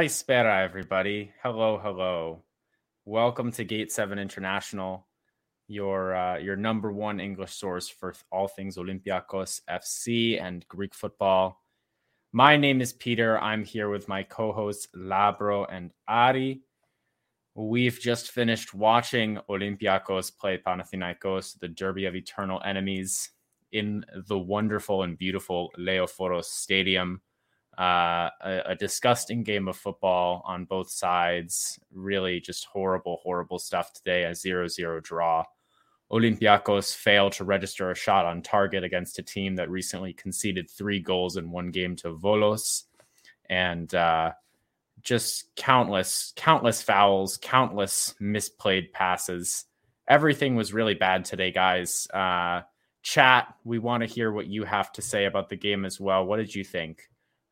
Kaispera, everybody. Hello, hello. Welcome to Gate 7 International, your uh, your number one English source for all things Olympiacos FC and Greek football. My name is Peter. I'm here with my co-hosts Labro and Ari. We've just finished watching Olympiacos play Panathinaikos, the derby of eternal enemies, in the wonderful and beautiful Leoforos Stadium uh, a, a, disgusting game of football on both sides. Really, just horrible, horrible stuff today. A 0 0 draw. Olympiacos failed to register a shot on target against a team that recently conceded three goals in one game to Volos. And uh, just countless, countless fouls, countless misplayed passes. Everything was really bad today, guys. Uh, chat, we want to hear what you have to say about the game as well. What did you think?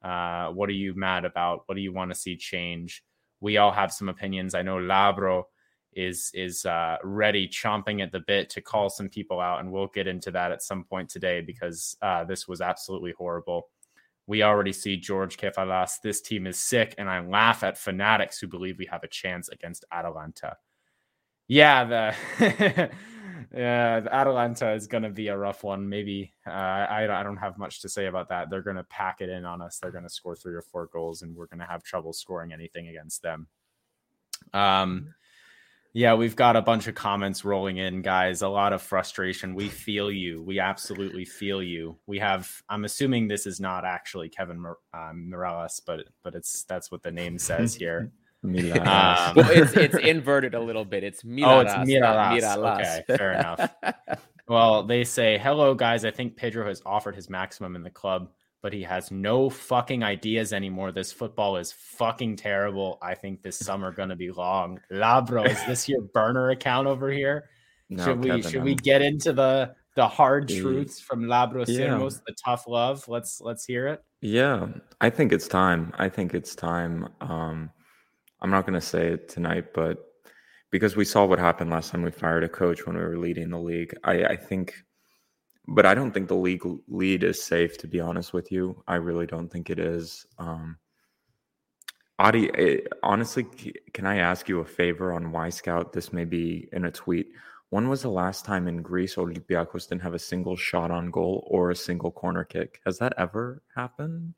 Uh, what are you mad about? What do you want to see change? We all have some opinions. I know Labro is is uh, ready, chomping at the bit to call some people out, and we'll get into that at some point today because uh, this was absolutely horrible. We already see George Kefalas. This team is sick, and I laugh at fanatics who believe we have a chance against Atalanta. Yeah, the yeah, Atalanta is going to be a rough one. Maybe uh, I, I don't have much to say about that. They're going to pack it in on us. They're going to score three or four goals, and we're going to have trouble scoring anything against them. Um, yeah, we've got a bunch of comments rolling in, guys. A lot of frustration. We feel you. We absolutely feel you. We have. I'm assuming this is not actually Kevin um, Mirallas, but but it's that's what the name says here. Um, well, it's, it's inverted a little bit. It's Miralas. Oh, it's Miralas. Miralas. Okay, fair enough. well, they say, hello, guys. I think Pedro has offered his maximum in the club, but he has no fucking ideas anymore. This football is fucking terrible. I think this summer going to be long. Labro, is this your burner account over here? No, should we Kevin, should I'm... we get into the the hard truths from Labro yeah. the tough love? Let's let's hear it. Yeah, I think it's time. I think it's time. Um, I'm not going to say it tonight, but because we saw what happened last time we fired a coach when we were leading the league, I, I think, but I don't think the league lead is safe. To be honest with you, I really don't think it is. Um, Adi, eh, honestly, can I ask you a favor on Y Wyscout? This may be in a tweet. When was the last time in Greece Olympiacos didn't have a single shot on goal or a single corner kick? Has that ever happened?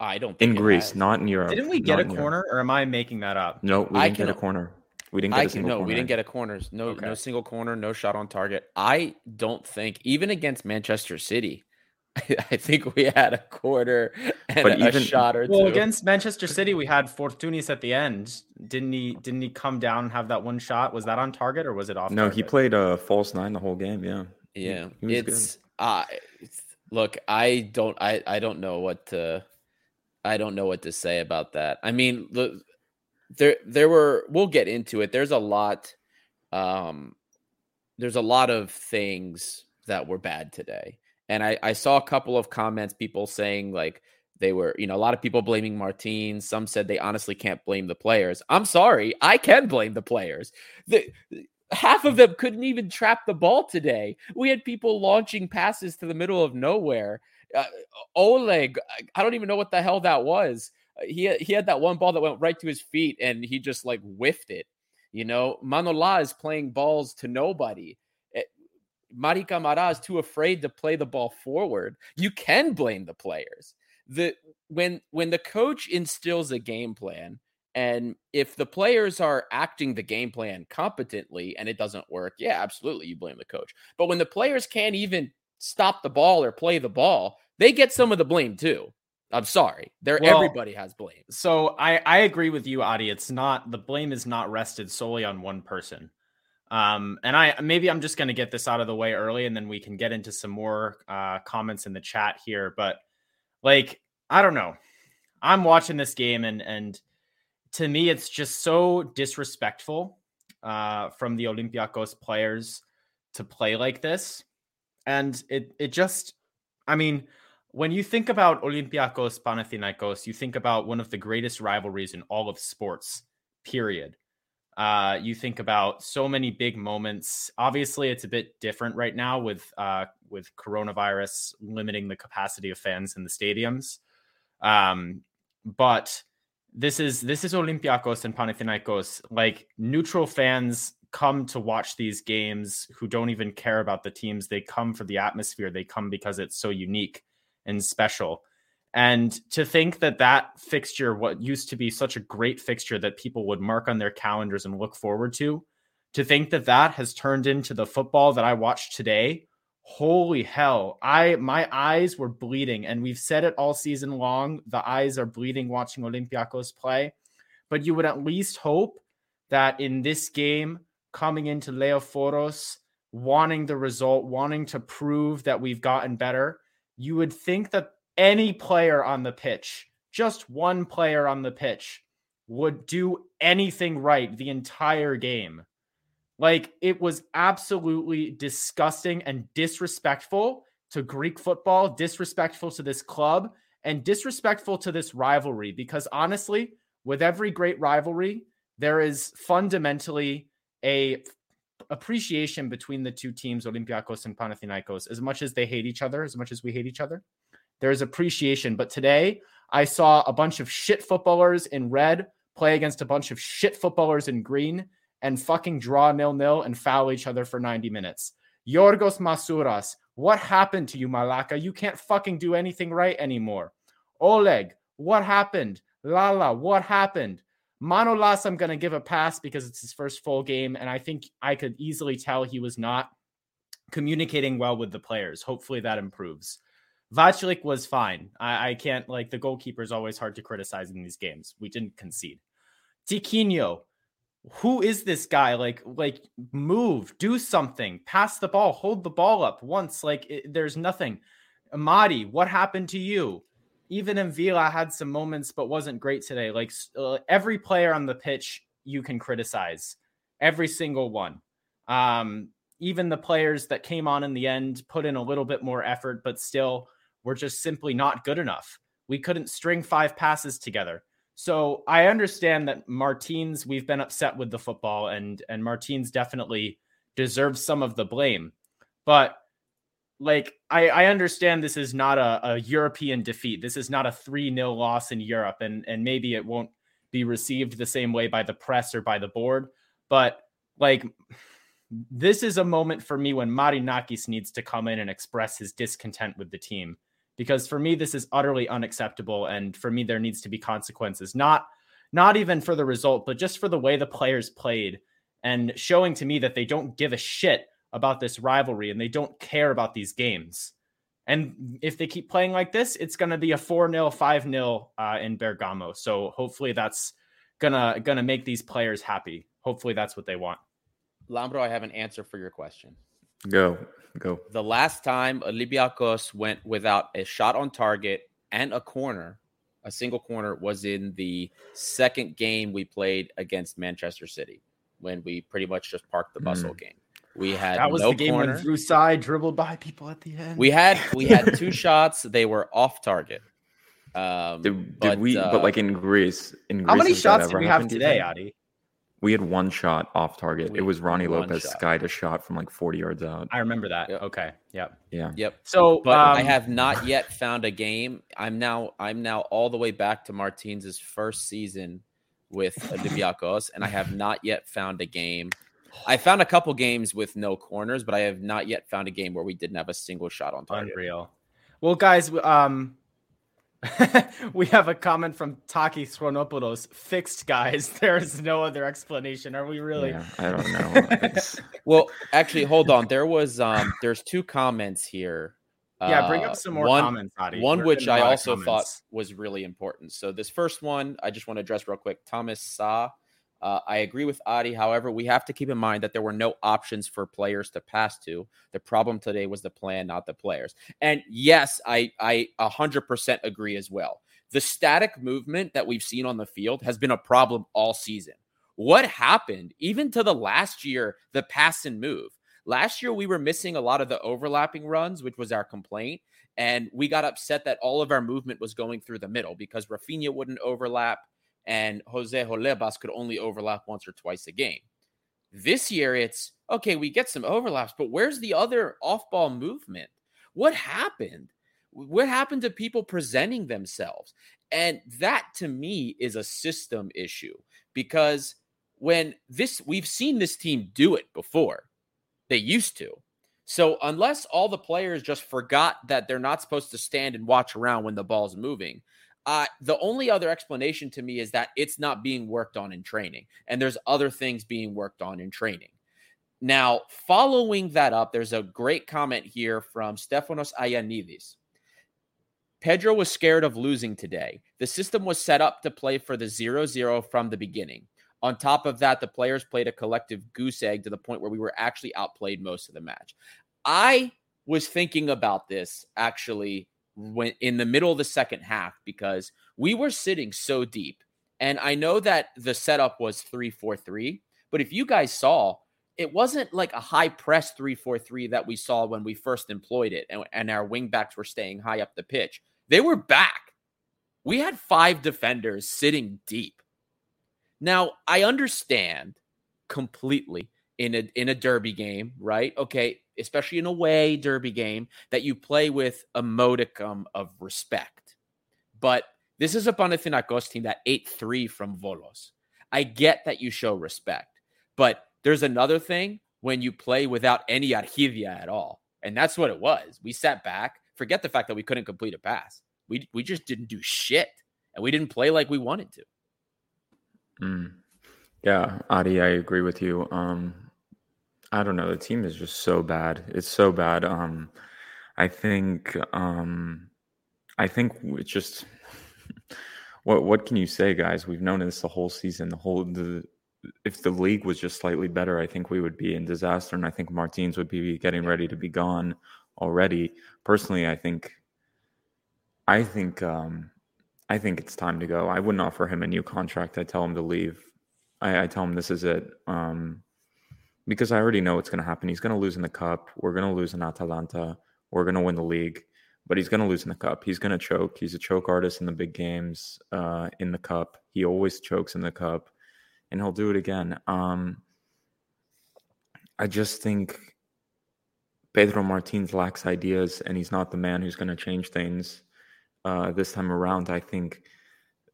I don't think in Greece, has. not in Europe. Didn't we get a corner, Europe. or am I making that up? No, we didn't get a corner. We didn't get I a single no, corner. we didn't get a corner. No, okay. no single corner, no shot on target. I don't think even against Manchester City, I think we had a quarter and but a even, shot or well, two. against Manchester City, we had Fortounis at the end. Didn't he? Didn't he come down and have that one shot? Was that on target or was it off? No, target? he played a false nine the whole game. Yeah, yeah. He, he it's good. uh, look, I don't, I, I don't know what to I don't know what to say about that. I mean, the, there there were we'll get into it. There's a lot um there's a lot of things that were bad today. And I, I saw a couple of comments, people saying like they were, you know, a lot of people blaming Martin. Some said they honestly can't blame the players. I'm sorry, I can blame the players. The half of them couldn't even trap the ball today. We had people launching passes to the middle of nowhere uh, Oleg, I don't even know what the hell that was. Uh, he he had that one ball that went right to his feet, and he just like whiffed it. You know, Manola is playing balls to nobody. Eh, Mady Camara is too afraid to play the ball forward. You can blame the players. The when when the coach instills a game plan, and if the players are acting the game plan competently and it doesn't work, yeah, absolutely, you blame the coach. But when the players can't even stop the ball or play the ball, they get some of the blame too. I'm sorry. There well, everybody has blame. So I I agree with you, Adi. It's not the blame is not rested solely on one person. Um, and I maybe I'm just going to get this out of the way early, and then we can get into some more uh, comments in the chat here. But like, I don't know. I'm watching this game, and and to me, it's just so disrespectful uh, from the Olympiacos players to play like this, and it it just, I mean when you think about Olympiacos Panathinaikos, you think about one of the greatest rivalries in all of sports, period. Uh, you think about so many big moments. Obviously, it's a bit different right now with uh, with coronavirus limiting the capacity of fans in the stadiums. Um, but this is this is Olympiacos and Panathinaikos. Like neutral fans come to watch these games who don't even care about the teams. They come for the atmosphere. They come because it's so unique and special. And to think that that fixture, what used to be such a great fixture that people would mark on their calendars and look forward to, to think that that has turned into the football that I watched today, holy hell! I my eyes were bleeding, and we've said it all season long. The eyes are bleeding watching Olympiacos play, but you would at least hope that in this game, coming into Leoforos, wanting the result, wanting to prove that we've gotten better you would think that any player on the pitch, just one player on the pitch, would do anything right the entire game. Like it was absolutely disgusting and disrespectful to Greek football, disrespectful to this club, and disrespectful to this rivalry. Because honestly, with every great rivalry, there is fundamentally a appreciation between the two teams, Olympiacos and Panathinaikos, as much as they hate each other, as much as we hate each other. There's appreciation. But today, I saw a bunch of shit footballers in red play against a bunch of shit footballers in green and fucking draw nil nil and foul each other for 90 minutes. Yorgos Masouras, what happened to you, Malaka? You can't fucking do anything right anymore. Oleg, what happened? Lala, what happened? Manolas, I'm going to give a pass because it's his first full game. And I think I could easily tell he was not communicating well with the players. Hopefully that improves. Vaclik was fine. I, I, can't, like, the goalkeeper is always hard to criticize in these games. We didn't concede. Tiquinho, who is this guy? Like, like move, do something, pass the ball, hold the ball up once. Like, it, there's nothing. Amadi, what happened to you? Even M'Vila had some moments, but wasn't great today. Like uh, every player on the pitch, you can criticize every single one. Um, even the players that came on in the end put in a little bit more effort, but still were just simply not good enough. We couldn't string five passes together. So I understand that Martins, we've been upset with the football, and and Martins definitely deserves some of the blame. But like I, I understand this is not a, a European defeat. This is not a 3 0 loss in Europe, and, and maybe it won't be received the same way by the press or by the board. But like this is a moment for me when Marinakis needs to come in and express his discontent with the team. Because for me, this is utterly unacceptable. And for me, there needs to be consequences, not not even for the result, but just for the way the players played and showing to me that they don't give a shit about this rivalry and they don't care about these games. And if they keep playing like this, it's going to be a 4 0, 5 0 uh, in Bergamo. So hopefully that's gonna gonna make these players happy. Hopefully that's what they want. Lambro, I have an answer for your question. Go, go. The last time Olympiacos went without a shot on target and a corner, a single corner, was in the second game we played against Manchester City when we pretty much just parked the bustle mm. game. We had that was no the game corner. when Drew side dribbled by people at the end. We had we had two shots. They were off target. Um, did, but, we? Uh, but like in Greece, in Greece, how many shots did we have today, Adi? We had one shot off target. We, it was Ronnie Lopes shot. skied a shot from like 40 yards out. I remember that. Yep. Okay. Yep. Yeah. Yep. So, but um, I have not yet found a game. I'm now I'm now all the way back to Martins's first season with Olympiacos, and I have not yet found a game I found a couple games with no corners, but I have not yet found a game where we didn't have a single shot on target. Unreal. Well, guys, um, we have a comment from Taki Thronopoulos. Fixed, guys. There is no other explanation. Are we really? Yeah, I don't know. well, actually, hold on. There was um, there's two comments here Yeah, bring up uh, some more one, comments, Adi. One which I also thought was really important. So this first one, I just want to address real quick. Thomas Sa, uh, I agree with Adi. However, we have to keep in mind that there were no options for players to pass to. The problem today was the plan, not the players. And yes, I I 100% agree as well. The static movement that we've seen on the field has been a problem all season. What happened even to the last year, the pass and move? Last year, we were missing a lot of the overlapping runs, which was our complaint. And we got upset that all of our movement was going through the middle because Rafinha wouldn't overlap and Jose Holebas could only overlap once or twice a game. This year, it's okay, we get some overlaps, but where's the other off ball movement? What happened? What happened to people presenting themselves? And that to me is a system issue because when this, we've seen this team do it before. They used to. So unless all the players just forgot that they're not supposed to stand and watch around when the ball's moving, uh, the only other explanation to me is that it's not being worked on in training, and there's other things being worked on in training. Now, following that up, there's a great comment here from Stefanos Ayanidis. Pedro was scared of losing today. The system was set up to play for the 0 0 from the beginning. On top of that, the players played a collective goose egg to the point where we were actually outplayed most of the match. I was thinking about this actually when in the middle of the second half because we were sitting so deep. And I know that the setup was 3 4 3, but if you guys saw, it wasn't like a high press 3 4 3 that we saw when we first employed it and, and our wingbacks were staying high up the pitch. They were back. We had five defenders sitting deep. Now, I understand completely in a in a derby game, right? Okay, especially in a way derby game that you play with a modicum of respect. But this is a Panathinaikos team that ate 3 from Volos. I get that you show respect, but there's another thing when you play without any Arhidia at all. And that's what it was. We sat back, forget the fact that we couldn't complete a pass. We we just didn't do shit and we didn't play like we wanted to. Mm. Yeah, Adi, I agree with you. Um, I don't know. The team is just so bad. It's so bad. Um, I think. Um, I think it's just. what What can you say, guys? We've known this the whole season. The whole the. If the league was just slightly better, I think we would be in disaster, and I think Martins would be getting ready to be gone already. Personally, I think. I think. Um, I think it's time to go. I wouldn't offer him a new contract. I tell him to leave. I, I tell him this is it. Um, because I already know what's going to happen. He's going to lose in the cup. We're going to lose in Atalanta. We're going to win the league, but he's going to lose in the cup. He's going to choke. He's a choke artist in the big games, uh, in the cup. He always chokes in the cup, and he'll do it again. Um, I just think Pedro Martins lacks ideas, and he's not the man who's going to change things uh, this time around. I think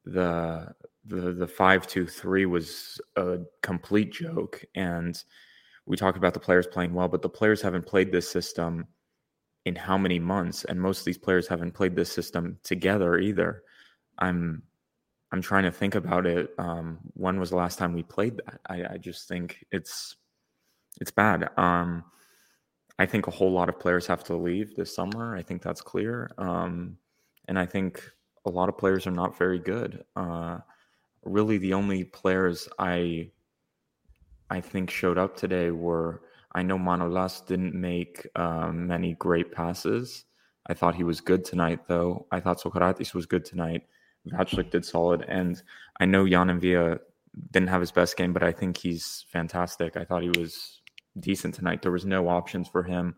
the the the five two three was a complete joke, and we talk about the players playing well, but the players haven't played this system in how many months, and most of these players haven't played this system together either. I'm I'm trying to think about it. Um, when was the last time we played that? I, I just think it's it's bad. Um, I think a whole lot of players have to leave this summer. I think that's clear. Um, and I think a lot of players are not very good. Uh, really, the only players I I think showed up today were I know Manolas didn't make um, many great passes. I thought he was good tonight, though. I thought Socrates was good tonight. Vaclik did solid, and I know Jan Via didn't have his best game, but I think he's fantastic. I thought he was decent tonight. There was no options for him.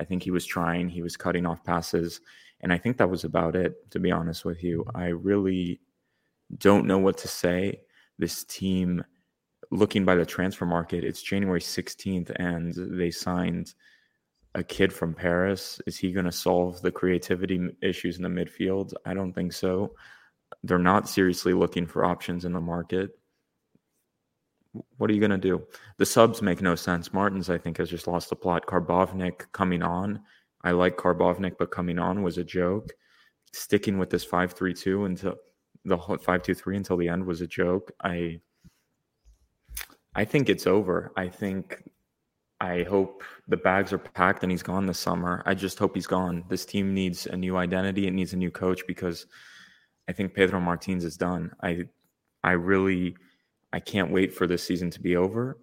I think he was trying. He was cutting off passes. And I think that was about it, to be honest with you. I really don't know what to say. This team, looking by the transfer market, it's January 16th, and they signed a kid from Paris. Is he going to solve the creativity issues in the midfield? I don't think so. They're not seriously looking for options in the market. What are you going to do? The subs make no sense. Martins, I think, has just lost the plot. Karbownik coming on I like Karbownik, but coming on was a joke. Sticking with this five three two until the five two three until the end was a joke. I I think it's over. I think I hope the bags are packed and he's gone this summer. I just hope he's gone. This team needs a new identity. It needs a new coach because I think Pedro Martins is done. I I really I can't wait for this season to be over.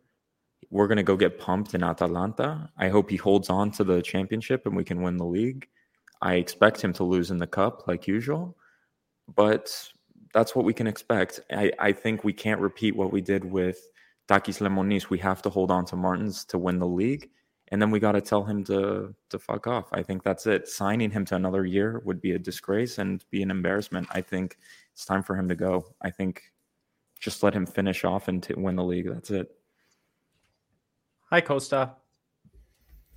We're gonna go get pumped in Atalanta. I hope he holds on to the championship and we can win the league. I expect him to lose in the cup like usual, but that's what we can expect. I, I think we can't repeat what we did with Takis Lemonis. We have to hold on to Martins to win the league. And then we got to tell him to to fuck off. I think that's it. Signing him to another year would be a disgrace and be an embarrassment. I think it's time for him to go. I think just let him finish off and to win the league. That's it. Hi, Costa.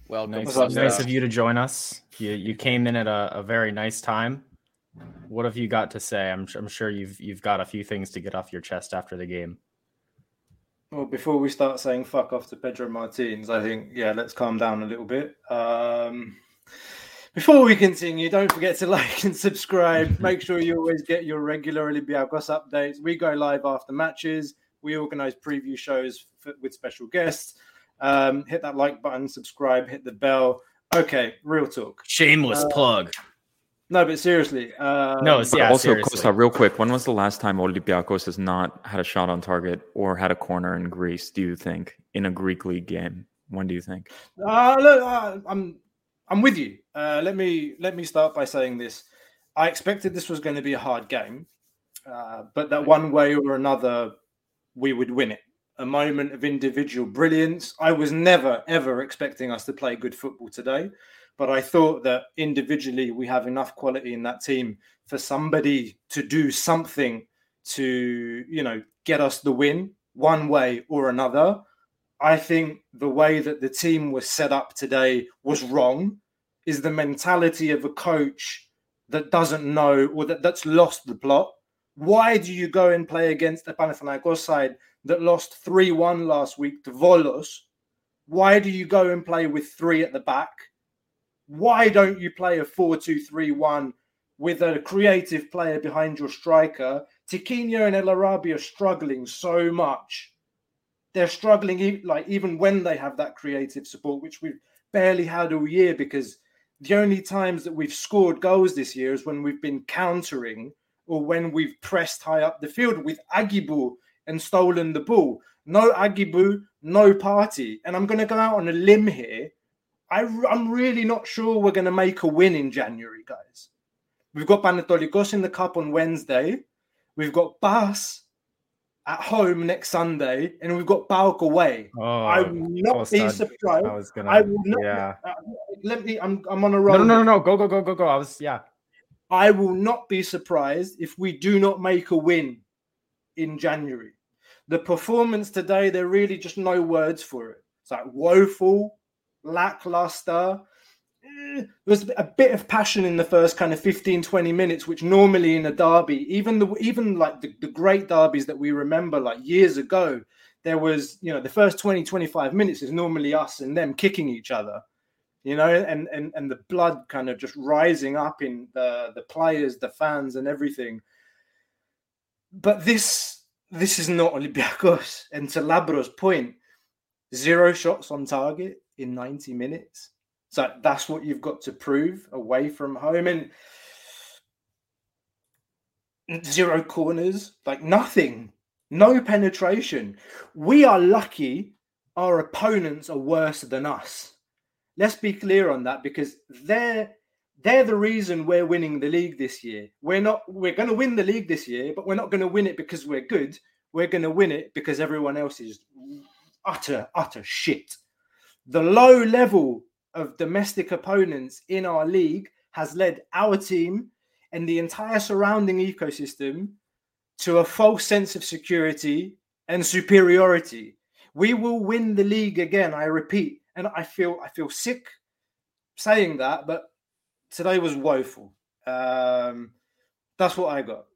Well, nice, nice of you to join us. You you came in at a, a very nice time. What have you got to say? I'm I'm sure you've you've got a few things to get off your chest after the game. Well, before we start saying fuck off to Pedro Martins, I think yeah, let's calm down a little bit. Um, before we continue, don't forget to like and subscribe. Make sure you always get your regular Olympiacos updates. We go live after matches. We organize preview shows for, with special guests. Um, hit that like button, subscribe, hit the bell. Okay, real talk. Shameless uh, plug. No, but seriously. Uh, no, yeah, also, seriously. Costa, real quick, when was the last time Olympiacos has not had a shot on target or had a corner in Greece? Do you think in a Greek league game? When do you think? Uh, look, uh, I'm I'm with you. Uh, let me let me start by saying this. I expected this was going to be a hard game, uh, but that one way or another, we would win it. A moment of individual brilliance. I was never ever expecting us to play good football today. But I thought that individually we have enough quality in that team for somebody to do something to, you know, get us the win one way or another. I think the way that the team was set up today was wrong. Is the mentality of a coach that doesn't know or that, that's lost the plot. Why do you go and play against the Panathinaikos side that lost 3 1 last week to Volos? Why do you go and play with three at the back? Why don't you play a 4 2 3 1 with a creative player behind your striker? Tiquinho and El Arabi are struggling so much. They're struggling, like even when they have that creative support, which we've barely had all year, because the only times that we've scored goals this year is when we've been countering or when we've pressed high up the field with Aguibou and stolen the ball. No Aguibou, no party. And I'm going to go out on a limb here I, am really not sure we're going to make a win in January, guys. We've got Panetolikos in the cup on Wednesday. We've got Bas at home next Sunday, and we've got PAOK away. Oh, I will not be surprised. I, was gonna, I will not. Yeah. Uh, let me. I'm. I'm on a roll. No, no, no, no. Go, go, go, go, go. I was. Yeah. I will not be surprised if we do not make a win in January. The performance today, there really just no words for it. It's like woeful, lackluster. Eh, there was a bit of passion in the first kind of 15 20 minutes which normally in a derby even the even like the, the great derbies that we remember like years ago there was you know the first 20 25 minutes is normally us and them kicking each other you know and and and the blood kind of just rising up in the the players the fans and everything. But this this is not Olympiacos. And to Labro's point zero shots on target in 90 minutes. So that's what you've got to prove away from home. And zero corners, like nothing, no penetration. We are lucky our opponents are worse than us. Let's be clear on that because they're they're the reason we're winning the league this year. We're not we're going to win the league this year, but we're not going to win it because we're good. We're going to win it because everyone else is utter utter shit the low level of domestic opponents in our league has led our team and the entire surrounding ecosystem to a false sense of security and superiority. We will win the league again, I repeat. And I feel I feel sick saying that, but today was woeful. Um, that's what I got.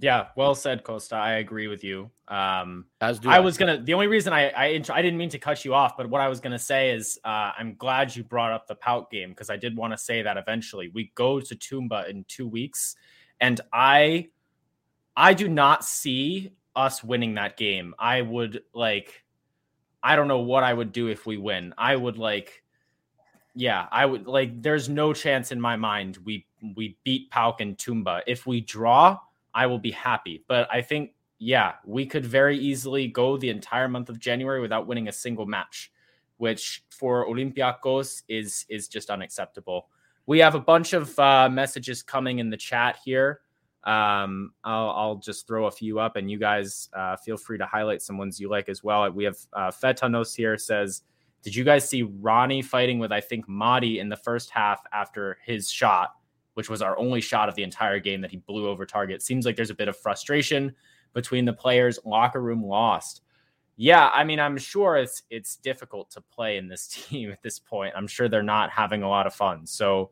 Yeah, well said, Costa. I agree with you. Um, As do I, I was gonna. The only reason I I, I didn't mean to cut you off, but what I was gonna say is uh, I'm glad you brought up the PAOK game because I did want to say that eventually we go to Toumba in two weeks, and I I do not see us winning that game. I would like I don't know what I would do if we win. I would like, yeah, I would like. There's no chance in my mind we we beat PAOK and Toumba. If we draw, I will be happy. But I think, yeah, we could very easily go the entire month of January without winning a single match, which for Olympiacos is is just unacceptable. We have a bunch of uh, messages coming in the chat here. Um, I'll, I'll, just throw a few up, and you guys uh, feel free to highlight some ones you like as well. We have uh, Fetanos here says, "Did you guys see Ronnie fighting with I think Mady in the first half after his shot, which was our only shot of the entire game that he blew over target? Seems like there's a bit of frustration between the players. Locker room lost." Yeah, I mean, I'm sure it's it's difficult to play in this team at this point. I'm sure they're not having a lot of fun. So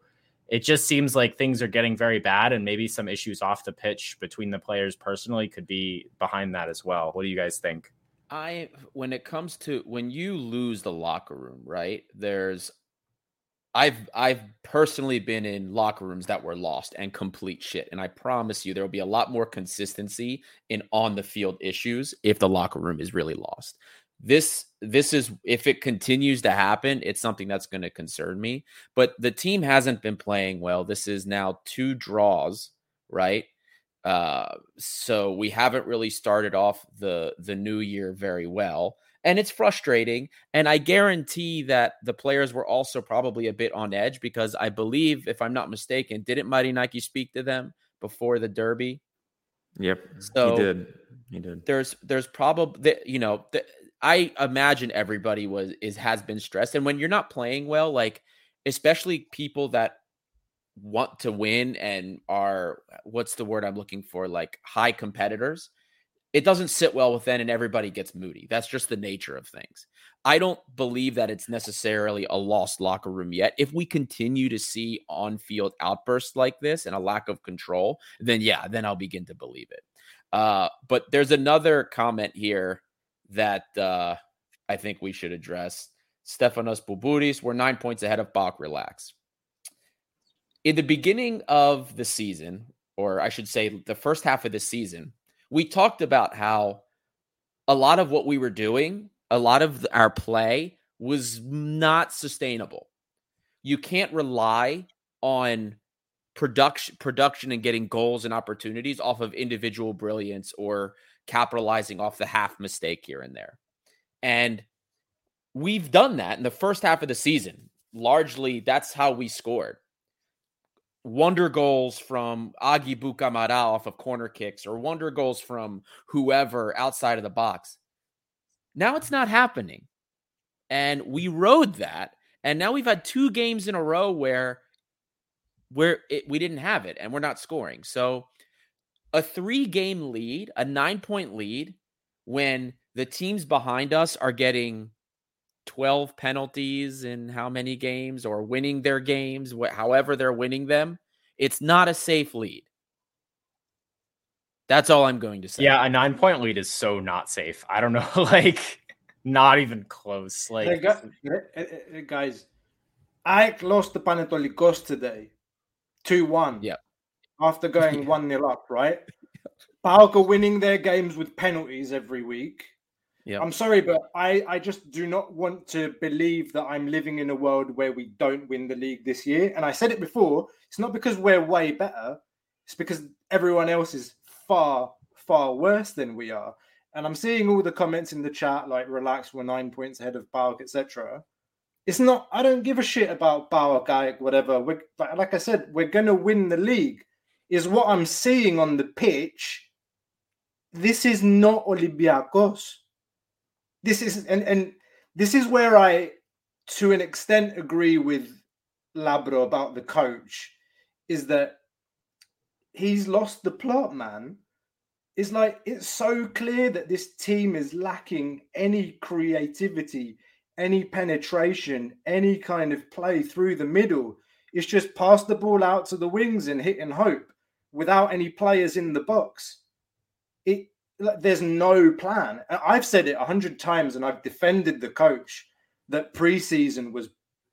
it just seems like things are getting very bad and maybe some issues off the pitch between the players personally could be behind that as well. What do you guys think? I when it comes to when you lose the locker room, right? There's I've I've personally been in locker rooms that were lost and complete shit. And I promise you there will be a lot more consistency in on the field issues if the locker room is really lost. This this is if it continues to happen it's something that's going to concern me but the team hasn't been playing well. This is now two draws right? Uh so we haven't really started off the the new year very well and it's frustrating and i guarantee that the players were also probably a bit on edge because i believe if i'm not mistaken didn't Marinakis speak to them before the derby? Yep so he did he did. there's there's probably you know the, I imagine everybody was is has been stressed, and when you're not playing well, like especially people that want to win and are what's the word I'm looking for, like high competitors, it doesn't sit well with them, and everybody gets moody. That's just the nature of things. I don't believe that it's necessarily a lost locker room yet. If we continue to see on field outbursts like this and a lack of control, then yeah, then I'll begin to believe it. Uh, but there's another comment here that uh, I think we should address. Stefanos Bouboudis, we're nine points ahead of PAOK. Relax. In the beginning of the season, or I should say the first half of the season, we talked about how a lot of what we were doing, a lot of our play was not sustainable. You can't rely on production production and getting goals and opportunities off of individual brilliance or capitalizing off the half mistake here and there. And we've done that in the first half of the season. Largely, that's how we scored. Wonder goals from Aguibou Camara off of corner kicks or wonder goals from whoever outside of the box. Now it's not happening. And we rode that. And now we've had two games in a row where where it, we didn't have it and we're not scoring. So a three game lead, a nine point lead, when the teams behind us are getting 12 penalties in how many games or winning their games, wh- however they're winning them, it's not a safe lead. That's all I'm going to say. Yeah, a nine point lead is so not safe. I don't know, like, not even close. Like, hey, eh, eh, eh, guys, I lost the Panetolikos today, 2 1. Yeah after going 1 0 up, right? PAOK winning their games with penalties every week. Yeah. I'm sorry, but I, I just do not want to believe that I'm living in a world where we don't win the league this year. And I said it before, it's not because we're way better, it's because everyone else is far, far worse than we are. And I'm seeing all the comments in the chat like relax, we're nine points ahead of PAOK, etc. It's not, I don't give a shit about guy, whatever. We're, like I said, we're going to win the league is what I'm seeing on the pitch. This is not Olympiacos. This is and and this is where I, to an extent, agree with Labro about the coach. Is that he's lost the plot, man. It's like it's so clear that this team is lacking any creativity, any penetration, any kind of play through the middle. It's just pass the ball out to the wings and hit and hope without any players in the box. It there's no plan. I've said it a hundred times, and I've defended the coach that preseason was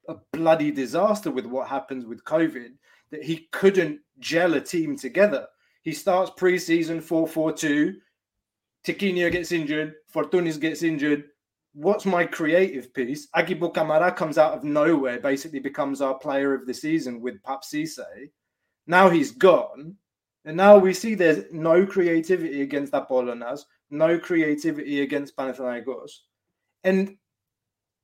a bloody disaster with what happens with COVID. That he couldn't gel a team together. He starts preseason 4 4 2. Tiquinho gets injured. Fortounis gets injured. what's my creative piece? Aguibou Camara comes out of nowhere, basically becomes our player of the season with Pape Cisse. Now he's gone. And now we see there's no creativity against Apollonaz, no creativity against Panathinaikos. And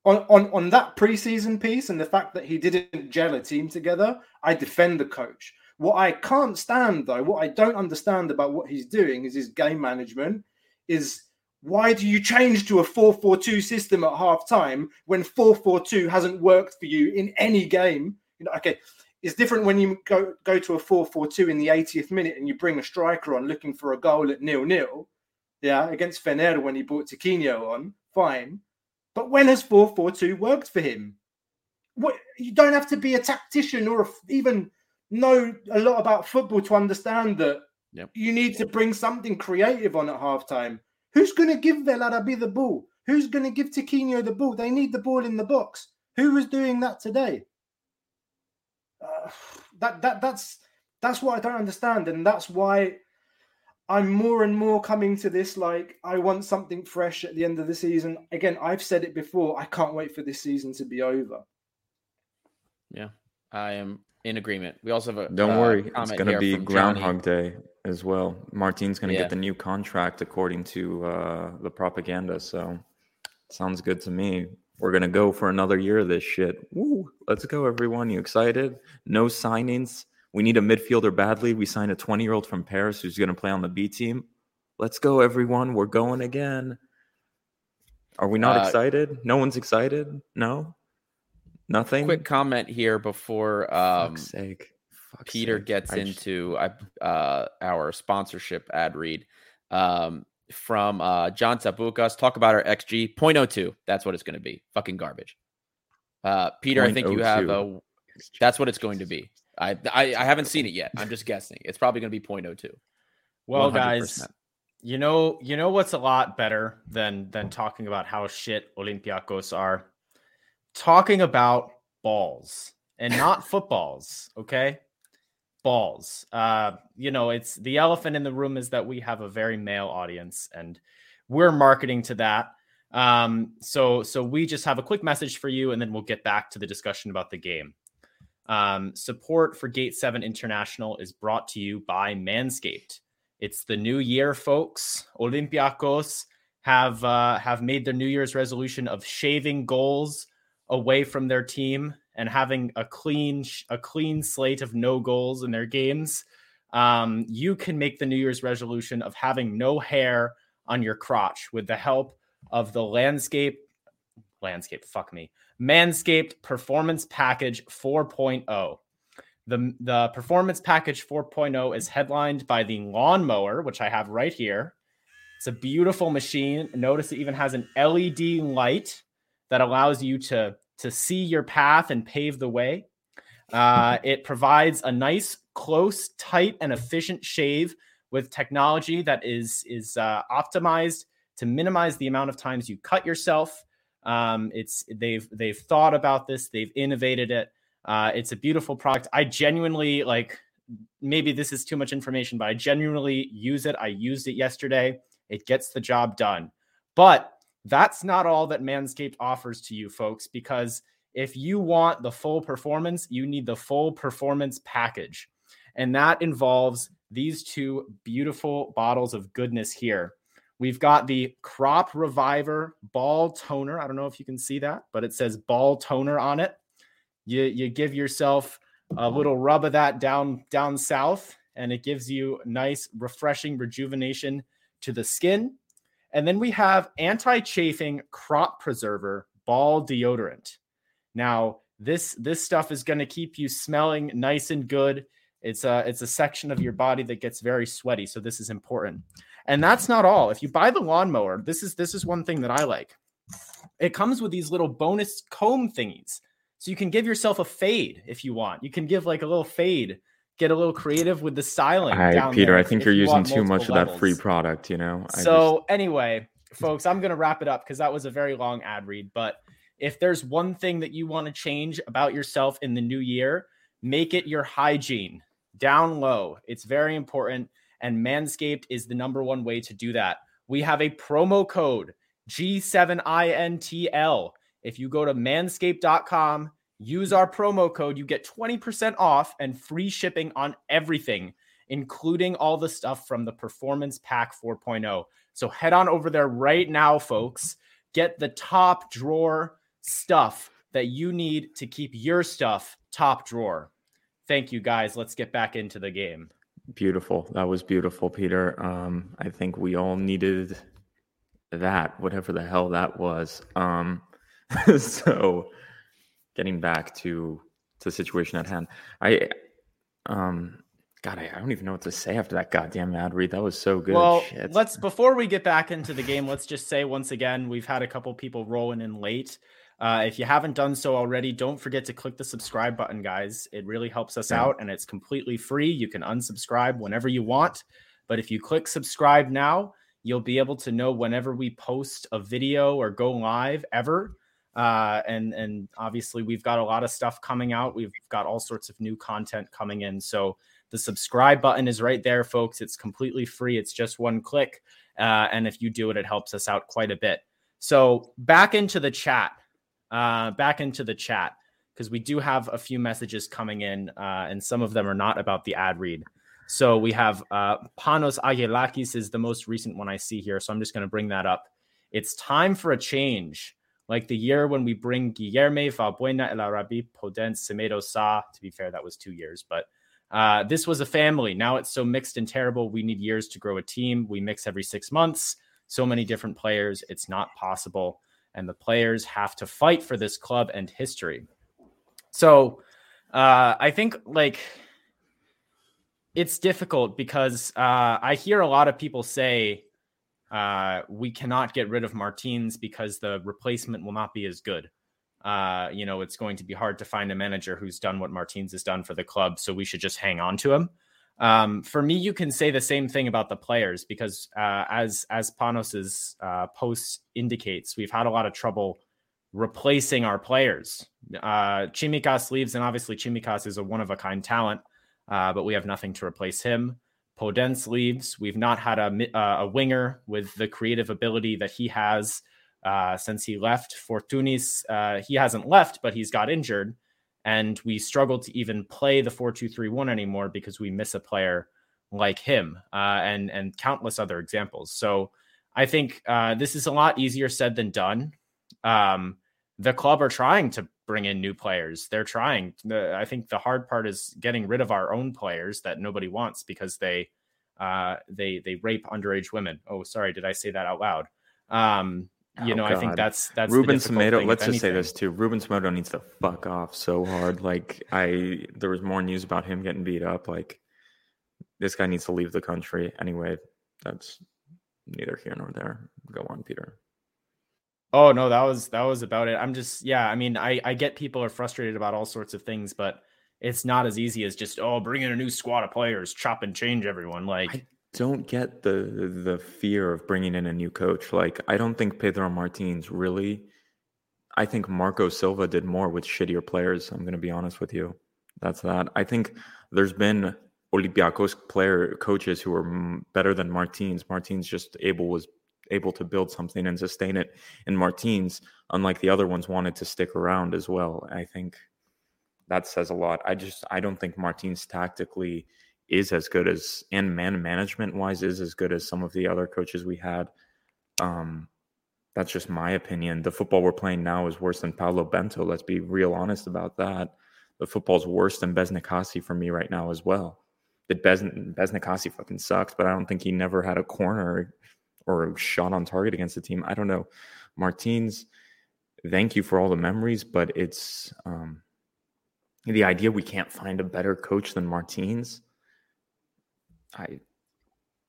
on, on, on that preseason piece and the fact that he didn't gel a team together, I defend the coach. What I can't stand, though, what I don't understand about what he's doing is his game management. Is why do you change to a 4-4-2 system at half time when 4-4-2 hasn't worked for you in any game? You know, okay, it's different when you go go to a 4-4-2 in the 80th minute and you bring a striker on looking for a goal at nil-nil. Yeah, against Fener when he brought Tiquinho on, fine. But when has 4-4-2 worked for him? What you don't have to be a tactician or even know a lot about football to understand that yep. you need to bring something creative on at halftime. Who's going to give El Arabi the ball? Who's going to give Tiquinho the ball? They need the ball in the box. Who was doing that today? Uh, that that that's that's what I don't understand, and that's why I'm more and more coming to this. Like, I want something fresh at the end of the season. Again, I've said it before. I can't wait for this season to be over. Yeah, I am in agreement. We also have a don't uh, worry. It's going to be Groundhog Johnny. Day as well. Martin's going to yeah. get the new contract according to uh, the propaganda. So sounds good to me. We're going to go for another year of this shit. Woo! Let's go, everyone. You excited? No signings. We need a midfielder badly. We signed a 20 year old from Paris who's going to play on the B team. Let's go, everyone. We're going again. Are we not uh, excited? No one's excited? No? Nothing? Quick comment here before um, sake. Peter sake. gets into uh, our sponsorship ad read. Um, from uh, John Tabukas. Talk about our XG 0.02. That's what it's going to be. Fucking garbage. Uh, Peter, I think you have a. That's what it's going to be. I, I, I haven't seen it yet. I'm just guessing. It's probably going to be 0.02. Well, 100%. guys, you know you know what's a lot better than than talking about how shit Olympiacos are. Talking about balls and not footballs. Okay balls. Uh, you know, it's the elephant in the room is that we have a very male audience and we're marketing to that. Um, so so we just have a quick message for you and then we'll get back to the discussion about the game. Um, support for Gate 7 International is brought to you by Manscaped. It's the new year, folks. Olympiacos have uh, have made their New Year's resolution of shaving goals away from their team and having a clean a clean slate of no goals in their games, um, you can make the New Year's resolution of having no hair on your crotch with the help of the landscape landscape fuck me manscaped performance package 4.0 the the performance package 4.0 is headlined by the lawnmower which i have right here. It's a beautiful machine. Notice it even has an led light that allows you to to see your path and pave the way. Uh, it provides a nice, close, tight, and efficient shave with technology that is is uh, optimized to minimize the amount of times you cut yourself. Um, it's they've they've thought about this, they've innovated it. Uh, it's a beautiful product. I genuinely like. Maybe this is too much information, but I genuinely use it. I used it yesterday. It gets the job done. But that's not all that Manscaped offers to you, folks, because if you want the full performance, you need the full performance package. And that involves these two beautiful bottles of goodness here. We've got the Crop Reviver Ball Toner. I don't know if you can see that, but it says Ball Toner on it. You, you give yourself a little rub of that down down south, and it gives you nice, refreshing rejuvenation to the skin. And then we have anti chafing crop preserver ball deodorant. Now, this this stuff is going to keep you smelling nice and good. It's a it's a section of your body that gets very sweaty, so this is important. And that's not all. If you buy the lawnmower, this is this is one thing that I like. It comes with these little bonus comb thingies. So you can give yourself a fade if you want. You can give like a little fade get a little creative with the styling. Peter, I think you're you using too much levels. of that free product. You know. I so just... anyway, folks, I'm gonna wrap it up because that was a very long ad read. But if there's one thing that you want to change about yourself in the new year, make it your hygiene down low. It's very important, and Manscaped is the number one way to do that. We have a promo code G7INTL. If you go to manscaped.com, use our promo code, you get 20% off and free shipping on everything, including all the stuff from the Performance Pack 4.0. So head on over there right now, folks. Get the top drawer stuff that you need to keep your stuff top drawer. Thank you, guys. Let's get back into the game. Beautiful. That was beautiful, Peter. Um, I think we all needed that, whatever the hell that was. Um, so, getting back to, to the situation at hand, I, um, God, I, I, don't even know what to say after that goddamn ad read. That was so good. Well, Shit. let's before we get back into the game, let's just say once again, we've had a couple people rolling in late. Uh, if you haven't done so already, don't forget to click the subscribe button, guys. It really helps us yeah. out and it's completely free. You can unsubscribe whenever you want. But if you click subscribe now, you'll be able to know whenever we post a video or go live ever. Uh, and and obviously we've got a lot of stuff coming out. We've got all sorts of new content coming in. So the subscribe button is right there, folks. It's completely free. It's just one click, uh, and if you do it, it helps us out quite a bit. So back into the chat uh, back into the chat because we do have a few messages coming in, uh, and some of them are not about the ad read. So we have uh, Panos Agelakis is the most recent one I see here. So I'm just going to bring that up. It's time for a change. Like the year when we bring Guilherme, Valbuena, El Arabi, Podence, Semedo, Sa. To be fair, that was two years, but uh, this was a family. Now it's so mixed and terrible. We need years to grow a team. We mix every six months. So many different players. It's not possible and the players have to fight for this club and history. So uh, I think like it's difficult because uh, I hear a lot of people say uh, we cannot get rid of Martins because the replacement will not be as good. Uh, you know, it's going to be hard to find a manager who's done what Martins has done for the club, so we should just hang on to him. Um, for me, you can say the same thing about the players because uh, as as Panos's uh, post indicates, we've had a lot of trouble replacing our players. Uh, Tsimikas leaves, and obviously Tsimikas is a one of a kind talent, uh, but we have nothing to replace him. Podence leaves. We've not had a, uh, a winger with the creative ability that he has uh, since he left. Fortounis, uh, he hasn't left, but he's got injured and we struggle to even play the 4-2-3-1 anymore because we miss a player like him uh, and and countless other examples so i think uh, this is a lot easier said than done um, the club are trying to bring in new players they're trying i think the hard part is getting rid of our own players that nobody wants because they uh, they they rape underage women oh sorry did i say that out loud um, you oh, know, God. I think that's that's Ruben Semedo. Let's just say this too. Ruben Semedo needs to fuck off so hard. Like I, there was more news about him getting beat up. Like this guy needs to leave the country. Anyway, that's neither here nor there. Go on, Peter. Oh no, that was that was about it. I'm just yeah. I mean, I I get people are frustrated about all sorts of things, but it's not as easy as just oh bring in a new squad of players, chop and change everyone. Like I don't get the the fear of bringing in a new coach. Like I don't think Pedro Martins really. I think Marco Silva did more with shittier players. I'm going to be honest with you. That's that. I think there's been Olympiacos player coaches who are better than Martins. Martins just able was able to build something and sustain it. And Martins, unlike the other ones, wanted to stick around as well. I think that says a lot. I just I don't think Martins tactically is as good as and man management wise is as good as some of the other coaches we had. Um, that's just my opinion. The football we're playing now is worse than Paulo Bento. Let's be real honest about that. The football's worse than Besnik Hasi for me right now as well. That Bez, Besnik Hasi fucking sucks, but I don't think he never had a corner or shot on target against the team. I don't know. Martins, thank you for all the memories, but it's um, the idea we can't find a better coach than Martins I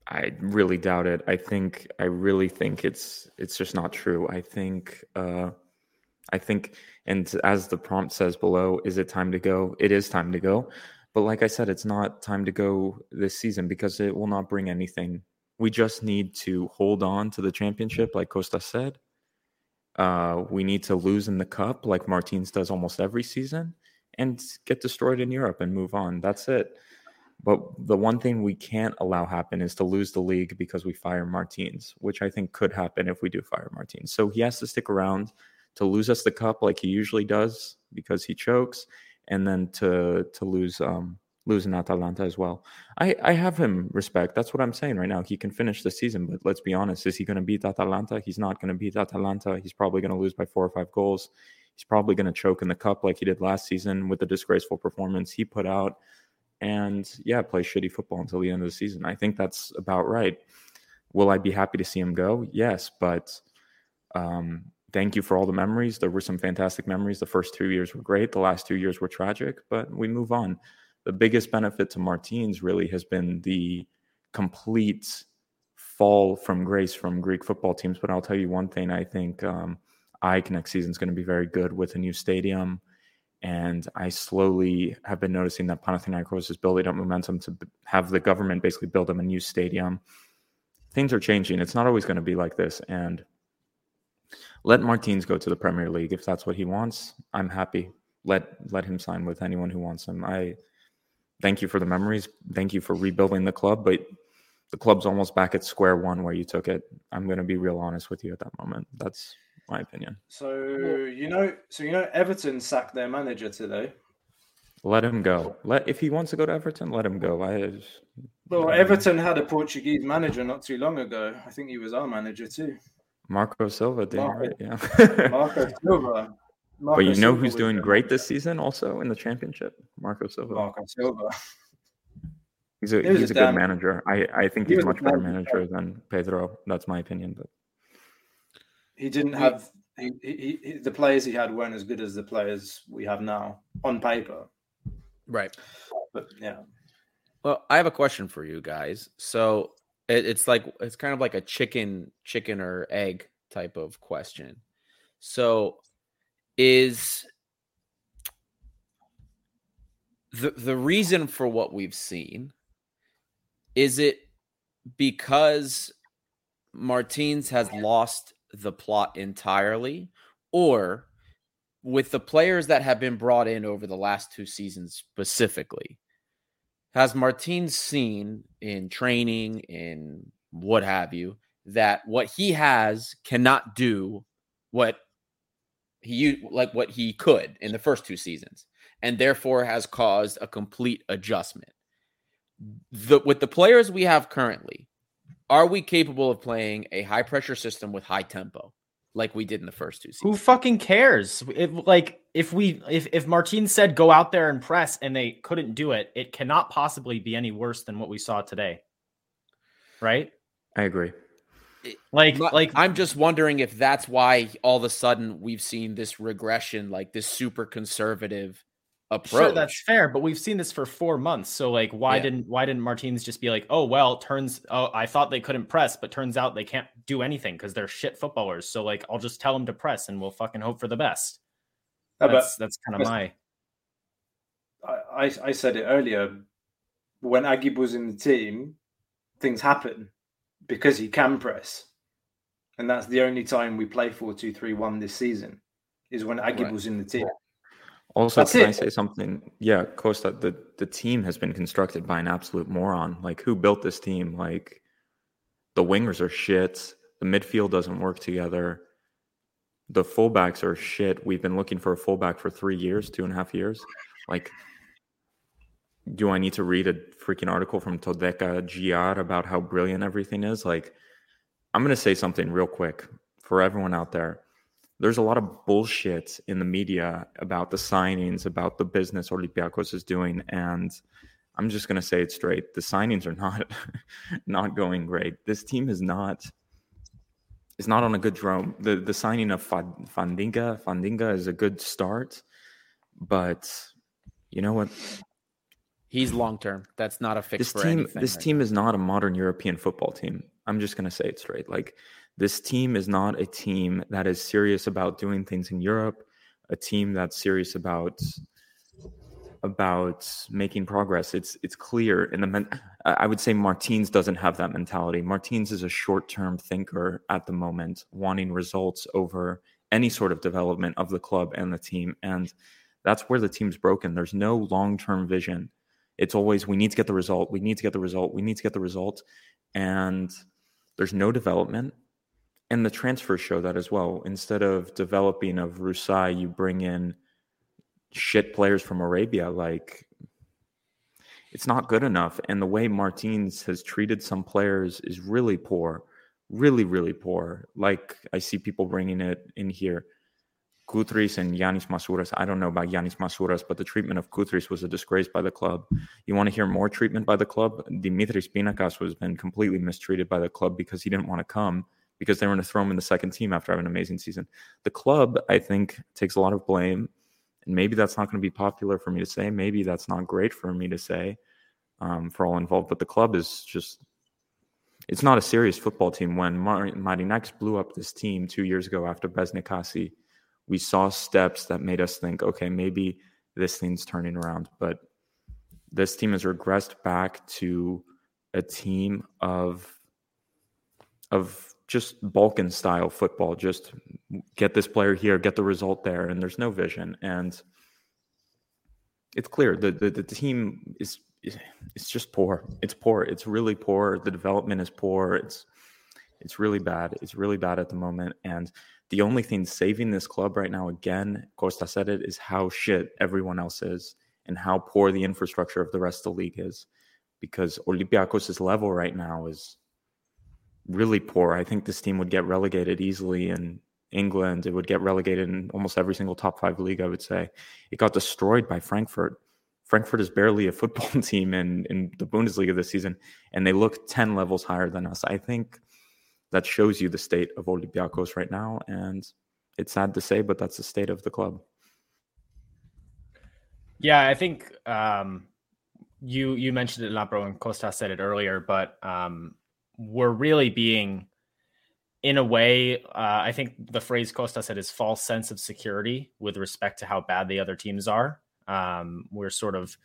I really doubt it. I think I really think it's it's just not true. I think uh I think and as the prompt says below, is it time to go? It is time to go. But like I said, it's not time to go this season because it will not bring anything. We just need to hold on to the championship, like Costa said. Uh, we need to lose in the cup, like Martins does almost every season, and get destroyed in Europe and move on. That's it But the one thing we can't allow happen is to lose the league because we fire Martins, which I think could happen if we do fire Martins. So he has to stick around to lose us the cup like he usually does because he chokes, and then to to lose um lose in Atalanta as well. I I have him respect. That's what I'm saying right now. He can finish the season, but let's be honest, is he going to beat Atalanta? He's not going to beat Atalanta. He's probably going to lose by four or five goals. He's probably going to choke in the cup like he did last season with the disgraceful performance he put out and yeah, play shitty football until the end of the season. I think that's about right. Will I be happy to see him go? Yes, but um, thank you for all the memories. There were some fantastic memories. The first two years were great. The last two years were tragic, but we move on. The biggest benefit to Martins really has been the complete fall from grace from Greek football teams. But I'll tell you one thing: I think um, AEK next season is going to be very good with a new stadium. And I slowly have been noticing that Panathinaikos is building up momentum to have the government basically build them a new stadium. Things are changing. It's not always going to be like this. And let Martins go to the Premier League if that's what he wants. I'm happy. Let let him sign with anyone who wants him. I thank you for the memories. Thank you for rebuilding the club, but the club's almost back at square one where you took it. I'm going to be real honest with you at that moment. That's my opinion. So you know, so you know, Everton sacked their manager today. Let him go. Let if he wants to go to Everton, let him go. I. Well, Everton had a Portuguese manager not too long ago. I think he was our manager too. Marco Silva, damn Marco, right, yeah. Marco Silva. Marco but you know Silva who's doing great this season also in the championship? Marco Silva. Marco Silva. He's a he's a, a good manager. I, I think he's a much better manager than Pedro. That's my opinion. But he didn't have he, he, he, the players he had weren't as good as the players we have now on paper. Right. But yeah. Well, I have a question for you guys. So it, it's like it's kind of like a chicken, chicken or egg type of question. So is the the reason for what we've seen is it because Martins has lost the plot entirely, or with the players that have been brought in over the last two seasons specifically, has Martins seen in training, in what have you, that what he has cannot do what he like what he could in the first two seasons, and therefore has caused a complete adjustment. The with the players we have currently, are we capable of playing a high pressure system with high tempo like we did in the first two seasons? Who fucking cares? If like if we if if Martin said go out there and press and they couldn't do it, it cannot possibly be any worse than what we saw today. Right? I agree. Like like I'm just wondering if that's why all of a sudden we've seen this regression, like this super conservative approach. Sure, that's fair, but we've seen this for four months. So like, why yeah. didn't why didn't Martins just be like, oh well, turns oh I thought they couldn't press, but turns out they can't do anything because they're shit footballers. So like, I'll just tell them to press, and we'll fucking hope for the best. That's that's kind of my. I I said it earlier. When Agib was in the team, things happen because he can press, and that's the only time we play four two three one this season is when Agib right. was in the team. Also, That's can it. I say something? Yeah, Costa, the, the team has been constructed by an absolute moron. Like, who built this team? Like, the wingers are shit. The midfield doesn't work together. The fullbacks are shit. We've been looking for a fullback for three years, two and a half years. Like, do I need to read a freaking article from Todeka GR about how brilliant everything is? Like, I'm going to say something real quick for everyone out there there's a lot of bullshit in the media about the signings, about the business Olympiacos is doing, and I'm just going to say it straight: the signings are not not going great. This team is not is not on a good drum. The the signing of Fandinga Fandinga is a good start, but you know what? He's long term. That's not a fix. This team, this right team now. is not a modern European football team. I'm just going to say it straight. Like this team is not a team that is serious about doing things in Europe, a team that's serious about about making progress. It's it's clear in the men- I would say Martins doesn't have that mentality. Martins is a short-term thinker at the moment, wanting results over any sort of development of the club and the team and that's where the team's broken. There's no long-term vision. It's always we need to get the result, we need to get the result, we need to get the result, and there's no development. And the transfers show that as well. Instead of developing of Rusai, you bring in shit players from Arabia. Like it's not good enough. And the way Martins has treated some players is really poor, really, really poor. Like I see people bringing it in here. Koutris and Yanis Masouras. I don't know about Yanis Masouras, but the treatment of Koutris was a disgrace by the club. You want to hear more treatment by the club? Dimitris Pinakas was been completely mistreated by the club because he didn't want to come because they were going to throw him in the second team after having an amazing season. The club, I think, takes a lot of blame. And maybe that's not going to be popular for me to say. Maybe that's not great for me to say um, for all involved. But the club is just, it's not a serious football team. When Mar- Marinakis blew up this team two years ago after Besnik Hasi, we saw steps that made us think, okay, maybe this thing's turning around. But this team has regressed back to a team of of just Balkan style football. Just get this player here, get the result there, and there's no vision. And it's clear the the, the team is it's just poor. It's poor. It's really poor. The development is poor. It's it's really bad. It's really bad at the moment. And the only thing saving this club right now, again, Costa said it, is how shit everyone else is and how poor the infrastructure of the rest of the league is. Because Olympiacos' level right now is really poor. I think this team would get relegated easily in England. It would get relegated in almost every single top five league, I would say. It got destroyed by Frankfurt. Frankfurt is barely a football team in, in the Bundesliga this season, and they look 10 levels higher than us. I think that shows you the state of Olympiacos right now. And it's sad to say, but that's the state of the club. Yeah, I think um, you you mentioned it, Labro, and Costa said it earlier, but um, we're really being, in a way, uh, I think the phrase Costa said is false sense of security with respect to how bad the other teams are. Um, we're sort of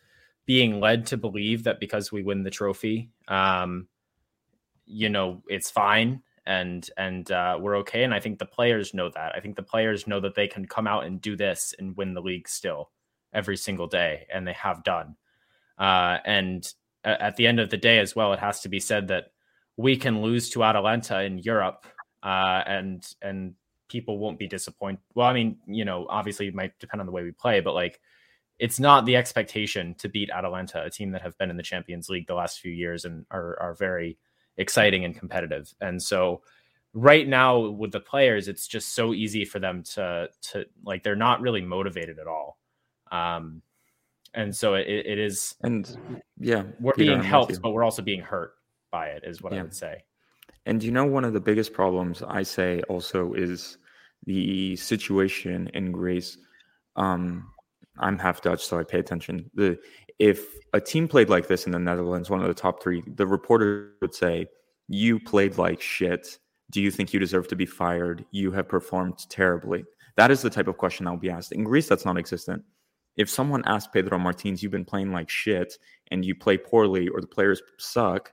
being led to believe that because we win the trophy, um, you know, it's fine and and uh, we're okay. And I think the players know that. I think the players know that they can come out and do this and win the league still every single day, and they have done. Uh, and at the end of the day, as well, it has to be said that we can lose to Atalanta in Europe, uh, and and people won't be disappointed. Well, I mean, you know, obviously it might depend on the way we play, but like it's not the expectation to beat Atalanta, a team that have been in the Champions League the last few years and are are very exciting and competitive. And so right now with the players, it's just so easy for them to to like they're not really motivated at all. Um and so it, it is and yeah we're Peter, being helped but we're also being hurt by it is what yeah. i would say and you know one of the biggest problems i say also is the situation in greece um i'm half dutch so i pay attention the if a team played like this in the Netherlands, one of the top three, the reporter would say, You played like shit. Do you think you deserve to be fired? You have performed terribly. That is the type of question that will be asked. In Greece, that's non existent. If someone asked Pedro Martins, You've been playing like shit and you play poorly or the players suck,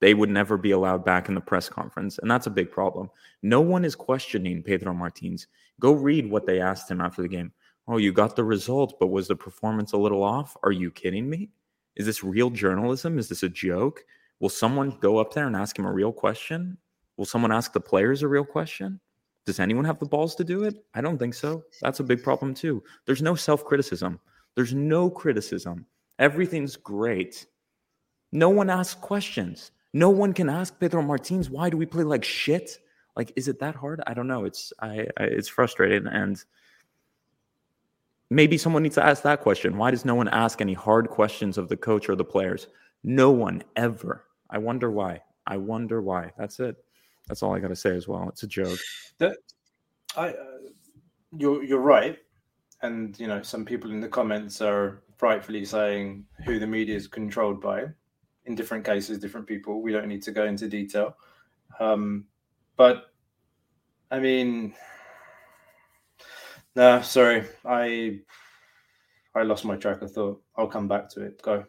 they would never be allowed back in the press conference. And that's a big problem. No one is questioning Pedro Martins. Go read what they asked him after the game. Oh, you got the result, but was the performance a little off? Are you kidding me? Is this real journalism? Is this a joke? Will someone go up there and ask him a real question? Will someone ask the players a real question? Does anyone have the balls to do it? I don't think so. That's a big problem, too. There's no self criticism, there's no criticism. Everything's great. No one asks questions. No one can ask Pedro Martins, why do we play like shit? Like, is it that hard? I don't know. It's I, I it's frustrating and maybe someone needs to ask that question. Why does no one ask any hard questions of the coach or the players? No one ever. I wonder why. I wonder why. That's it. That's all I got to say as well. It's a joke. I, uh, you're you're right, and you know some people in the comments are rightfully saying who the media is controlled by. In different cases, different people. We don't need to go into detail, um, but I mean, no, sorry. I I lost my track of thought. I'll come back to it. Go.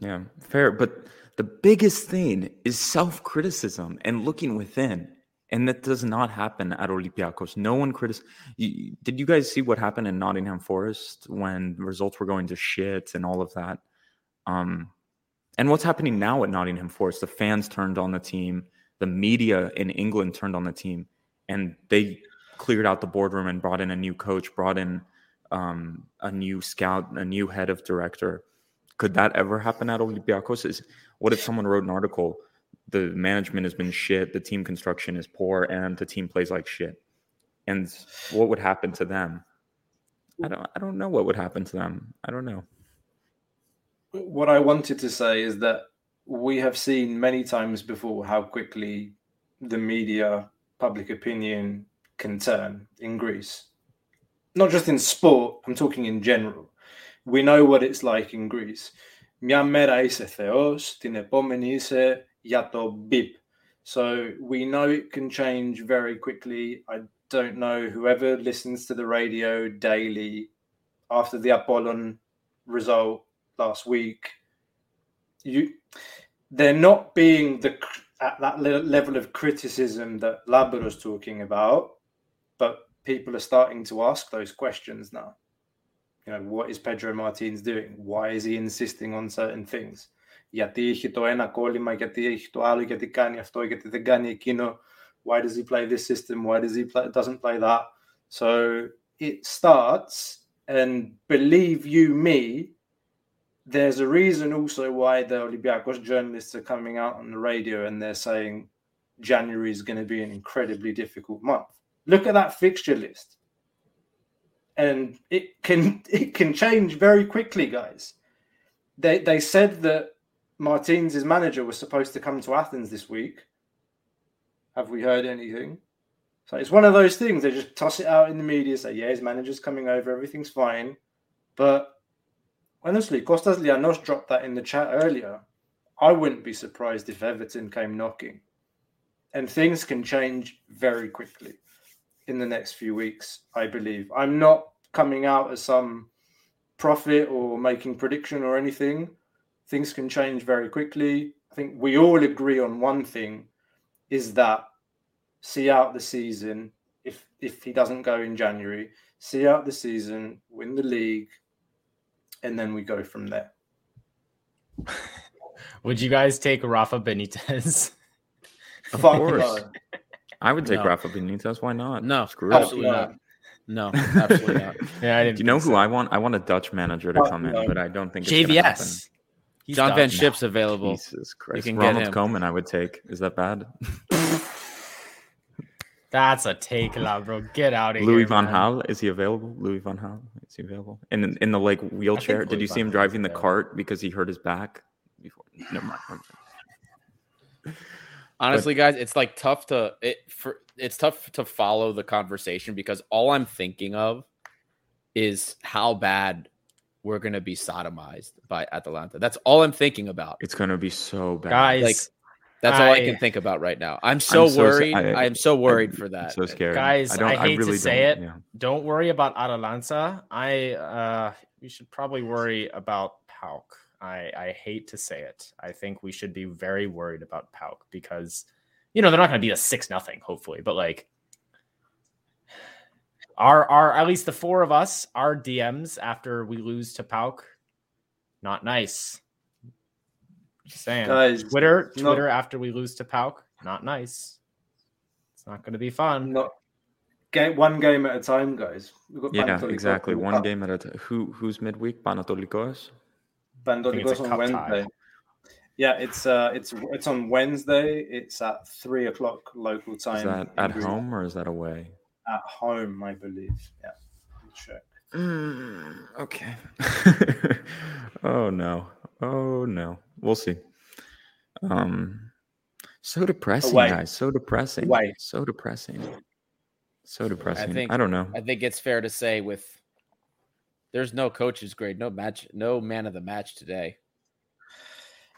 Yeah, fair. But the biggest thing is self criticism and looking within. And that does not happen at Olympiacos. No one criticizes. Did you guys see what happened in Nottingham Forest when results were going to shit and all of that? Um, and what's happening now at Nottingham Forest? The fans turned on the team, the media in England turned on the team, and they cleared out the boardroom and brought in a new coach, brought in um, a new scout, a new head of director. Could that ever happen at Olympiacos? Is what if someone wrote an article? The management has been shit, the team construction is poor, and the team plays like shit. And what would happen to them? I don't. I don't know what would happen to them. I don't know. What I wanted to say is that we have seen many times before how quickly the media, public opinion can turn in Greece. Not just in sport, I'm talking in general. We know what it's like in Greece. Μια μέρα είσαι θεός, την επόμενη είσαι για το beep. So we know it can change very quickly. I don't know whoever listens to the radio daily after the Apollon result last week. You, they're not being the at that level of criticism that Laboros talking about, but people are starting to ask those questions now. You know, what is Pedro Martins doing? Why is he insisting on certain things? Γιατί έχει το ένα κόλλημα, γιατί έχει το άλλο, γιατί κάνει αυτό, γιατί δεν κάνει εκείνο. Why does he play this system? Why does he play doesn't play that? So it starts, and believe you me, there's a reason also why the Olympiacos journalists are coming out on the radio and they're saying January is going to be an incredibly difficult month. Look at that fixture list. And it can it can change very quickly, guys. They they said that Martins' manager was supposed to come to Athens this week. Have we heard anything? So it's one of those things. They just toss it out in the media, say, yeah, his manager's coming over, everything's fine. But honestly, Costas Lianos dropped that in the chat earlier. I wouldn't be surprised if Everton came knocking. And things can change very quickly in the next few weeks, I believe. I'm not coming out as some prophet or making prediction or anything. Things can change very quickly. I think we all agree on one thing is that see out the season if if he doesn't go in January, see out the season, win the league, and then we go from there. Would you guys take Rafa Benitez? Of course. I would take no. Rafa Benitez. Why not? No, screw oh, absolutely not. No, absolutely not. yeah, I didn't. Do you know who so. I want? I want a Dutch manager to oh, come in, but I don't think JVS. John Dutch. Van Schip's available. Jesus Christ. You can Ronald get him. Koeman, I would take. Is that bad? That's a take, bro. Get out of Louis here. Louis Van Gaal, is he available? Louis Van Gaal, is he available? In in the like wheelchair? Did you see him driving the cart because he hurt his back? Before, never mind. Never mind. Honestly, but, guys, it's like tough to it for it's tough to follow the conversation because all I'm thinking of is how bad we're gonna be sodomized by Atalanta. That's all I'm thinking about. It's gonna be so bad, guys. Like that's I, all I can think about right now. I'm so, I'm so worried. I, am so worried I'm for that. So scared, guys. I, I hate really to say it. Yeah. Don't worry about Atalanta. I uh, we should probably worry about PAOK. I, I hate to say it. I think we should be very worried about PAOK because, you know, they're not going to beat us six nothing, hopefully, but like our our at least the four of us, our DMs after we lose to PAOK, not nice. Just saying. Guys, Twitter, Twitter not, after we lose to PAOK, not nice. It's not going to be fun. Not get one game at a time, guys. yeah, exactly. One game at a time. Who who's midweek? Panetolikos. Panetolikos on Wednesday. Tie. Yeah, it's uh, it's it's on Wednesday. It's at three o'clock local time. Is that at home or is that away? At home, I believe. Yeah, check. Mm, okay. oh no. Oh no. We'll see. Um, so depressing, away. guys. So depressing. Away. So depressing. So depressing. I think I don't know. I think it's fair to say with there's no coaches grade, no match, no man of the match today.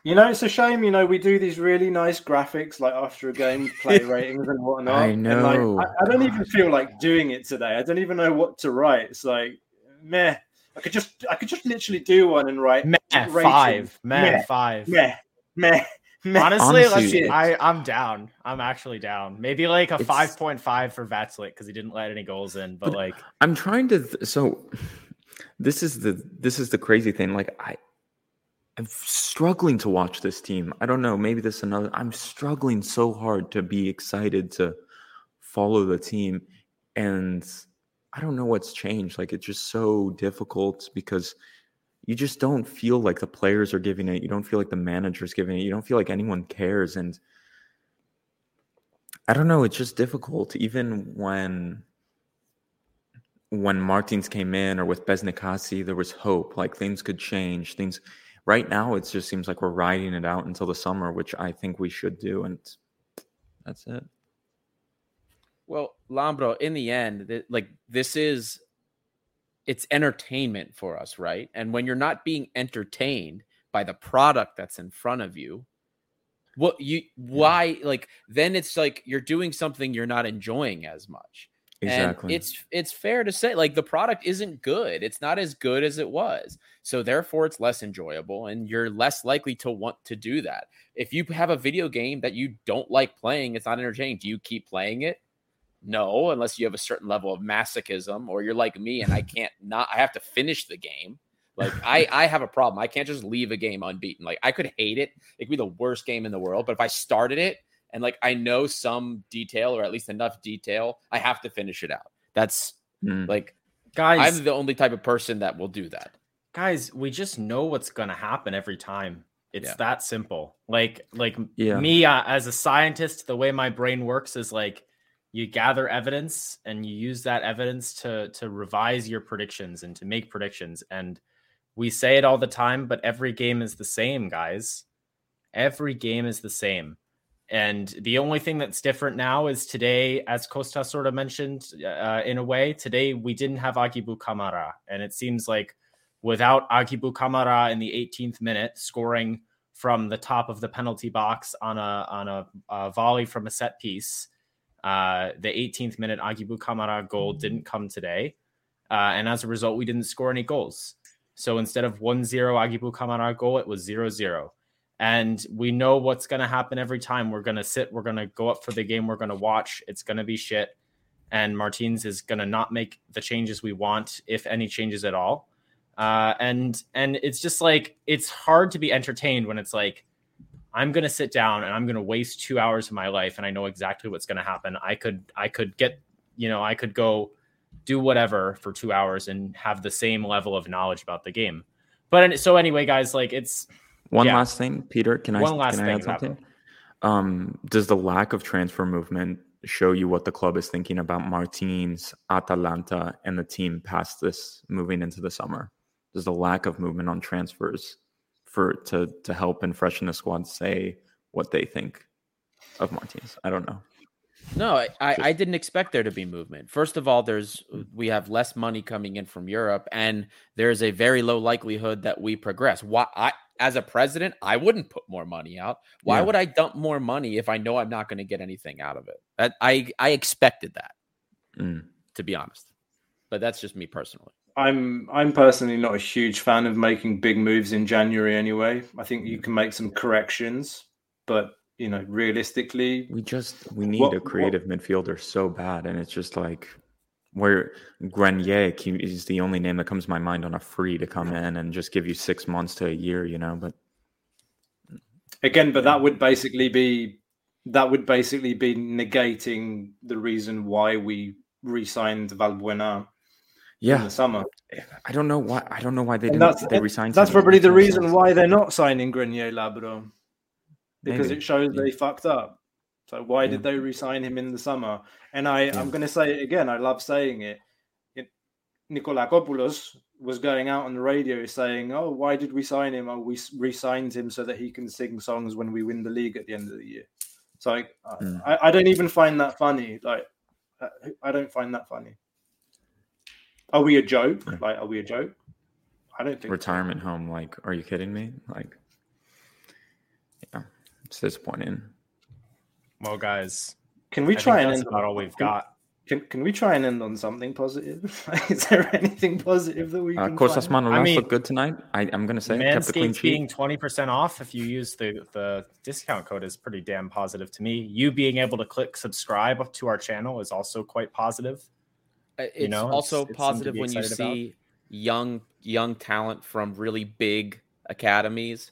You know, it's a shame. You know, we do these really nice graphics like after a game, play ratings and whatnot. I know. Like, I, I, don't even feel like doing it today. I don't even know what to write. It's like, meh. I could just, I could just literally do one and write meh five, meh, meh five, meh, meh. Honestly, Honestly I, I'm down. I'm actually down. Maybe like a five point five for Vaclik because he didn't let any goals in. But, but like, I'm trying to. Th- so this is the this is the crazy thing. Like I I'm struggling to watch this team. I don't know. Maybe this another. I'm struggling so hard to be excited to follow the team, and I don't know what's changed. Like it's just so difficult because you just don't feel like the players are giving it. You don't feel like the manager's giving it. You don't feel like anyone cares. And I don't know. It's just difficult, even when when Martins came in or with Besnik Hasi, there was hope. Like things could change. Things right now, it just seems like we're riding it out until the summer, which I think we should do. And that's it. Well, Lambro, in the end, like this is it's entertainment for us, right? And when you're not being entertained by the product that's in front of you, what you why like then it's like you're doing something you're not enjoying as much. Exactly. And it's it's fair to say like the product isn't good. It's not as good as it was. So therefore it's less enjoyable and you're less likely to want to do that. If you have a video game that you don't like playing, it's not entertaining. Do you keep playing it? No, unless you have a certain level of masochism or you're like me and I can't not I have to finish the game. Like I I have a problem. I can't just leave a game unbeaten. Like I could hate it. It could be the worst game in the world, but if I started it and like I know some detail or at least enough detail, I have to finish it out. That's mm. like guys, I'm the only type of person that will do that. Guys, we just know what's going to happen every time. It's yeah. that simple. Like like yeah. me uh, as a scientist, the way my brain works is like you gather evidence and you use that evidence to to revise your predictions and to make predictions and we say it all the time but every game is the same guys every game is the same and the only thing that's different now is today, as Costa sort of mentioned, uh, in a way, today we didn't have Aguibou Camara. And it seems like without Aguibou Camara in the 18th minute scoring from the top of the penalty box on a, on a, a volley from a set piece, uh, the 18th minute Aguibou Camara goal didn't come today. Uh, and as a result, we didn't score any goals. So instead of 1 0 Aguibou Camara goal, it was 0 0 and we know what's going to happen every time. We're going to sit, we're going to go up for the game, we're going to watch. It's going to be shit. And Martins is going to not make the changes we want, if any changes at all. Uh, and and it's just like it's hard to be entertained when it's like I'm going to sit down and I'm going to waste two hours of my life, and I know exactly what's going to happen. I could I could get you know I could go do whatever for two hours and have the same level of knowledge about the game. But so anyway, guys, like it's one yeah. last thing, Peter. Can One I last can I add something? Um, does the lack of transfer movement show you what the club is thinking about Martins, Atalanta, and the team past this moving into the summer? Does the lack of movement on transfers for to to help and freshen the squad say what they think of Martins? I don't know. No, I, I didn't expect there to be movement. First of all, there's we have less money coming in from Europe, and there's a very low likelihood that we progress. Why I as a president, I wouldn't put more money out. Why yeah. would I dump more money if I know I'm not going to get anything out of it? That I I expected that, mm. to be honest. But that's just me personally. I'm I'm personally not a huge fan of making big moves in January anyway. I think you can make some corrections, but you know, realistically, we just we need what, a creative what, midfielder so bad, and it's just like where Grenier is the only name that comes to my mind on a free to come in and just give you six months to a year, you know. But again, but that would basically be that would basically be negating the reason why we re-signed Valbuena. Yeah, in the summer. I don't know why. I don't know why they didn't. That's, they resigned. That's probably the reason why they're not signing Grenier Labro, because Maybe. it shows yeah. they fucked up. So why yeah. did they resign him in the summer? And I, yeah. I'm going to say it again. I love saying it. it Nikolakopoulos was going out on the radio saying, "Oh, why did we sign him? Oh, we re-signed him so that he can sing songs when we win the league at the end of the year." So I, mm. I, I don't even find that funny. Like, uh, I don't find that funny. Are we a joke? Like, are we a joke? I don't think retirement so. home. Like, are you kidding me? Like, yeah, it's disappointing. Well, guys, can we try and end about all we've got? Can, can we try and end on something positive? Is there anything positive that we uh, can? Kostas Manolas I mean, look good tonight. I, am going to say Manscaped being twenty percent off if you use the the discount code is pretty damn positive to me. You being able to click subscribe to our channel is also quite positive. Uh, it's you know, also it's, positive it's when you see about. young young talent from really big academies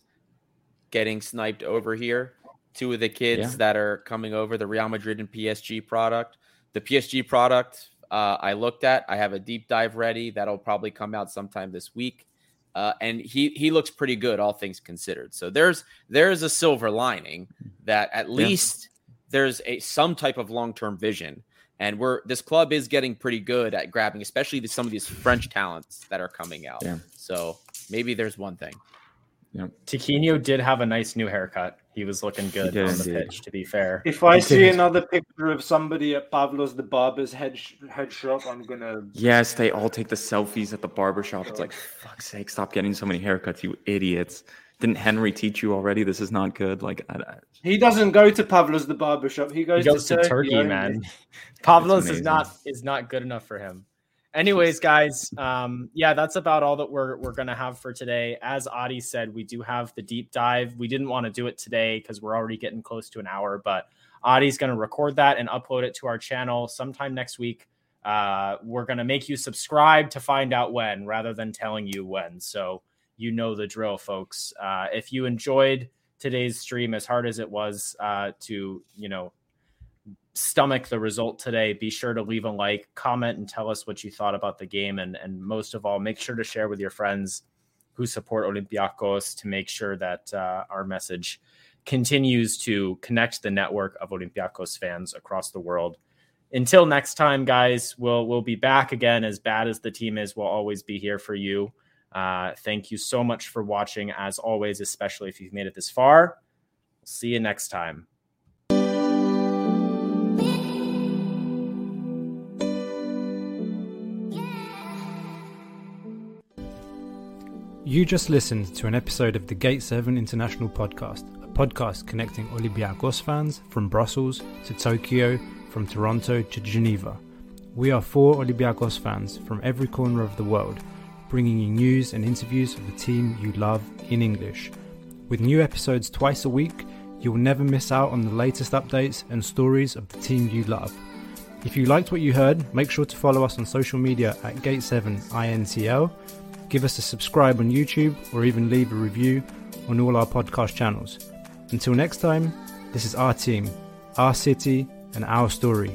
getting sniped over here. Two of the kids yeah. that are coming over, the Real Madrid and PSG product. The PSG product uh, I looked at. I have a deep dive ready that'll probably come out sometime this week. Uh, and he he looks pretty good, all things considered. So there's there's a silver lining that at least there's a some type of long term vision, and we're this club is getting pretty good at grabbing, especially the, some of these French talents that are coming out. Yeah. So maybe there's one thing. Yep. Tiquinho did have a nice new haircut. He was looking good on the pitch, to be fair. If I see another picture of somebody at Pavlos the barber's head head shop, I'm gonna. Yes, they all take the selfies at the barber shop. It's like, fuck's sake, stop getting so many haircuts, you idiots. Didn't Henry teach you already? This is not good. Like, I, I... he doesn't go to Pavlos the barber shop. He goes, he goes to, to, Turkey, Turkey man. Pavlos is not is not good enough for him anyways guys um yeah that's about all that we're we're gonna have for today. As adi said we do have the deep dive. We didn't want to do it today because we're already getting close to an hour but adi's gonna record that and upload it to our channel sometime next week. Uh we're gonna make you subscribe to find out when rather than telling you when. So you know the drill folks. Uh if you enjoyed today's stream as hard as it was uh to you know stomach the result today, be sure to leave a like, comment, and tell us what you thought about the game. And, and most of all, make sure to share with your friends who support Olympiacos to make sure that uh, our message continues to connect the network of Olympiacos fans across the world. Until next time, guys, we'll we'll be back again. As bad as the team is, we'll always be here for you. Uh, thank you so much for watching, as always, especially if you've made it this far. See you next time. You just listened to an episode of the Gate 7 International Podcast, a podcast connecting Olympiacos fans from Brussels to Tokyo, from Toronto to Geneva. We are four Olympiacos fans from every corner of the world, bringing you news and interviews of the team you love in English. With new episodes twice a week, you will never miss out on the latest updates and stories of the team you love. If you liked what you heard, make sure to follow us on social media at Gate7INTL give us a subscribe on YouTube, or even leave a review on all our podcast channels. Until next time, this is our team, our city, and our story.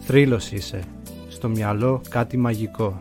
Θρύλος είσαι. Στο μυαλό κάτι μαγικό.